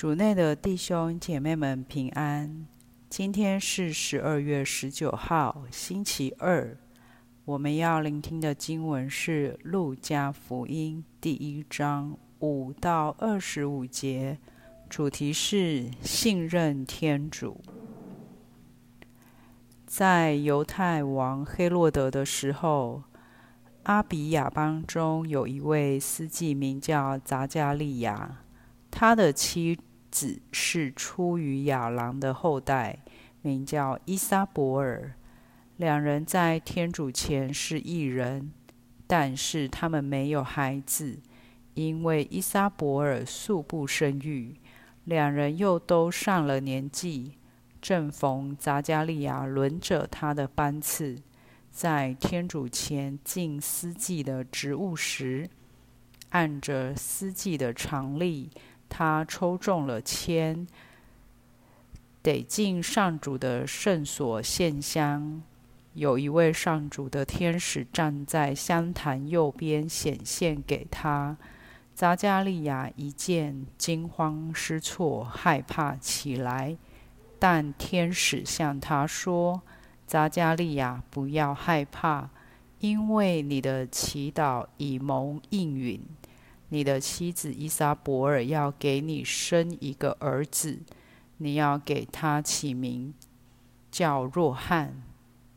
主内的弟兄姐妹们平安。今天是十二月十九号，星期二。我们要聆听的经文是《路加福音》第一章五到二十五节，主题是信任天主。在犹太王黑洛德的时候，阿比亚邦中有一位司祭，名叫杂加利亚，他的妻。子是出于亚郎的后代，名叫依撒伯尔。两人在天主前是一人，但是他们没有孩子，因为依撒伯尔素不生育。两人又都上了年纪，正逢匝加利亚轮着他的班次，在天主前尽司祭的职务时，按着司祭的常例。他抽中了签，得进上主的圣所献香。有一位上主的天使站在香坛右边显现给他。扎加利亚一见，惊慌失措，害怕起来。但天使向他说：“扎加利亚，不要害怕，因为你的祈祷已蒙应允。”你的妻子伊莎伯尔要给你生一个儿子，你要给他起名叫若翰，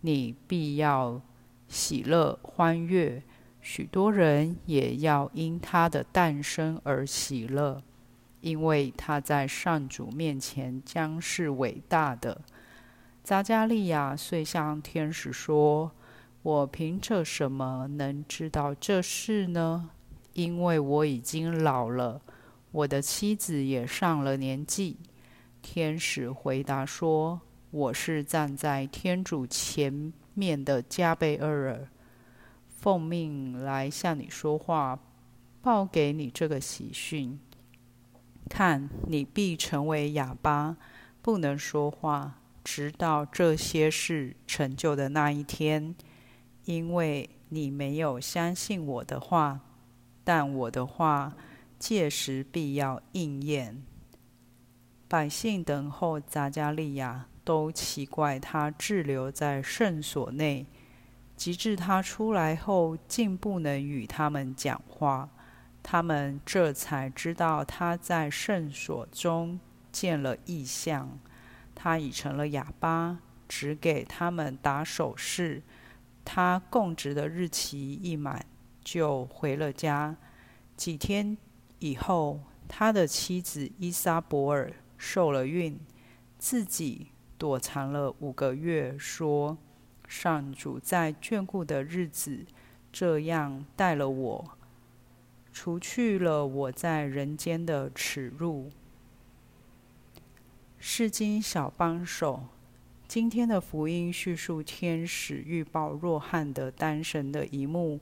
你必要喜乐欢悦，许多人也要因他的诞生而喜乐，因为他在上主面前将是伟大的。匝加利亚遂向天使说：“我凭着什么能知道这事呢？”因为我已经老了，我的妻子也上了年纪。天使回答说：“我是站在天主前面的加贝厄尔，奉命来向你说话，报给你这个喜讯。看，你必成为哑巴，不能说话，直到这些事成就的那一天，因为你没有相信我的话。”但我的话，届时必要应验。百姓等候匝加利亚，都奇怪他滞留在圣所内，及至他出来后，竟不能与他们讲话。他们这才知道他在圣所中见了异象。他已成了哑巴，只给他们打手势。他供职的日期一满。就回了家。几天以后，他的妻子伊莎伯尔受了孕，自己躲藏了五个月，说：“上主在眷顾的日子，这样待了我，除去了我在人间的耻辱。”释经小帮手，今天的福音叙述天使预报若翰的诞生的一幕。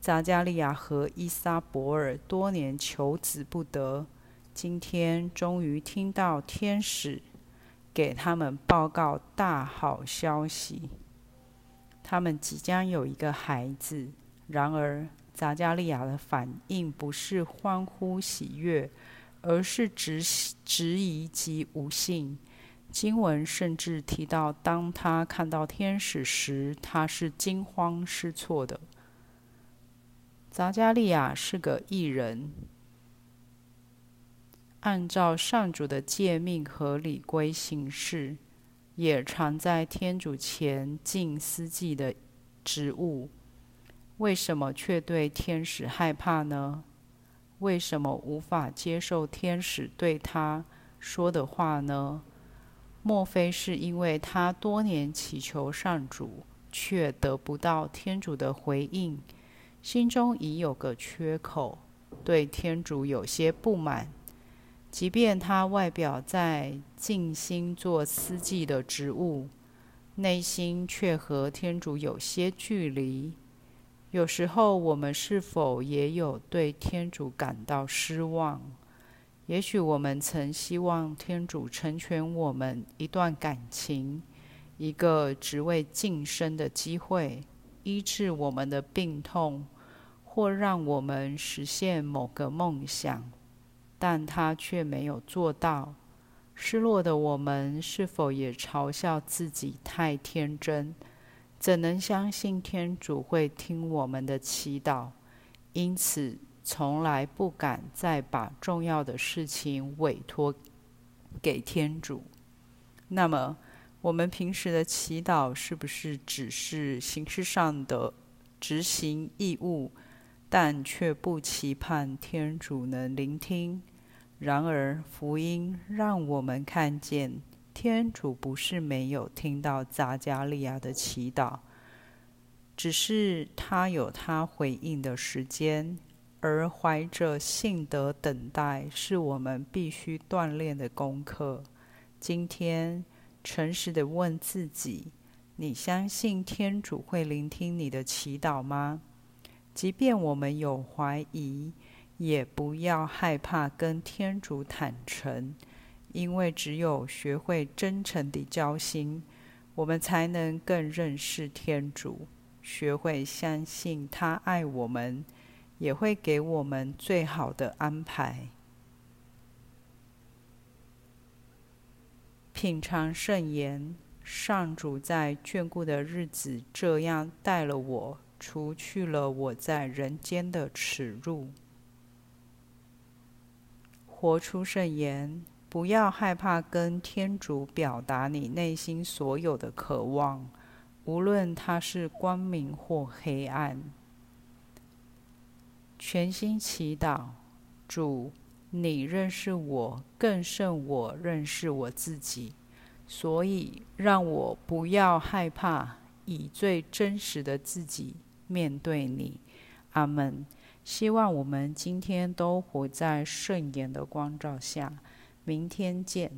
匝加利亚和依撒伯尔多年求子不得，今天终于听到天使给他们报告大好消息，他们即将有一个孩子。然而，匝加利亚的反应不是欢呼喜悦，而是质质疑及无信。经文甚至提到，当他看到天使时，他是惊慌失措的。匝加利亚是个异人，按照上主的诫命和礼规行事，也常在天主前尽司祭的职务。为什么却对天使害怕呢？为什么无法接受天使对他说的话呢？莫非是因为他多年祈求上主，却得不到天主的回应？心中已有个缺口，对天主有些不满。即便他外表在尽心做司祭的职务，内心却和天主有些距离。有时候，我们是否也有对天主感到失望？也许我们曾希望天主成全我们一段感情，一个职位晋升的机会。医治我们的病痛，或让我们实现某个梦想。但他却没有做到。失落的我们是否也嘲笑自己太天真？怎能相信天主会听我们的祈祷？因此，从来不敢再把重要的事情委托给天主。那么，我们平时的祈祷是不是只是形式上的执行义务，但却不期盼天主能聆听？然而，福音让我们看见，天主不是没有听到匝加利亚的祈祷，只是他有他回应的时间，而怀着信德等待，是我们必须锻炼的功课。今天，诚实的问自己：你相信天主会聆听你的祈祷吗？即便我们有怀疑。也不要害怕跟天主坦诚，因为只有学会真诚的交心，我们才能更认识天主，学会相信他爱我们，也会给我们最好的安排。品尝圣言，上主在眷顾的日子这样待了我，除去了我在人间的耻辱。活出圣言，不要害怕跟天主表达你内心所有的渴望，无论它是光明或黑暗。全心祈祷，主，你认识我更胜我认识我自己，所以让我不要害怕，以最真实的自己面对你。阿门。希望我们今天都活在圣言的光照下。明天见。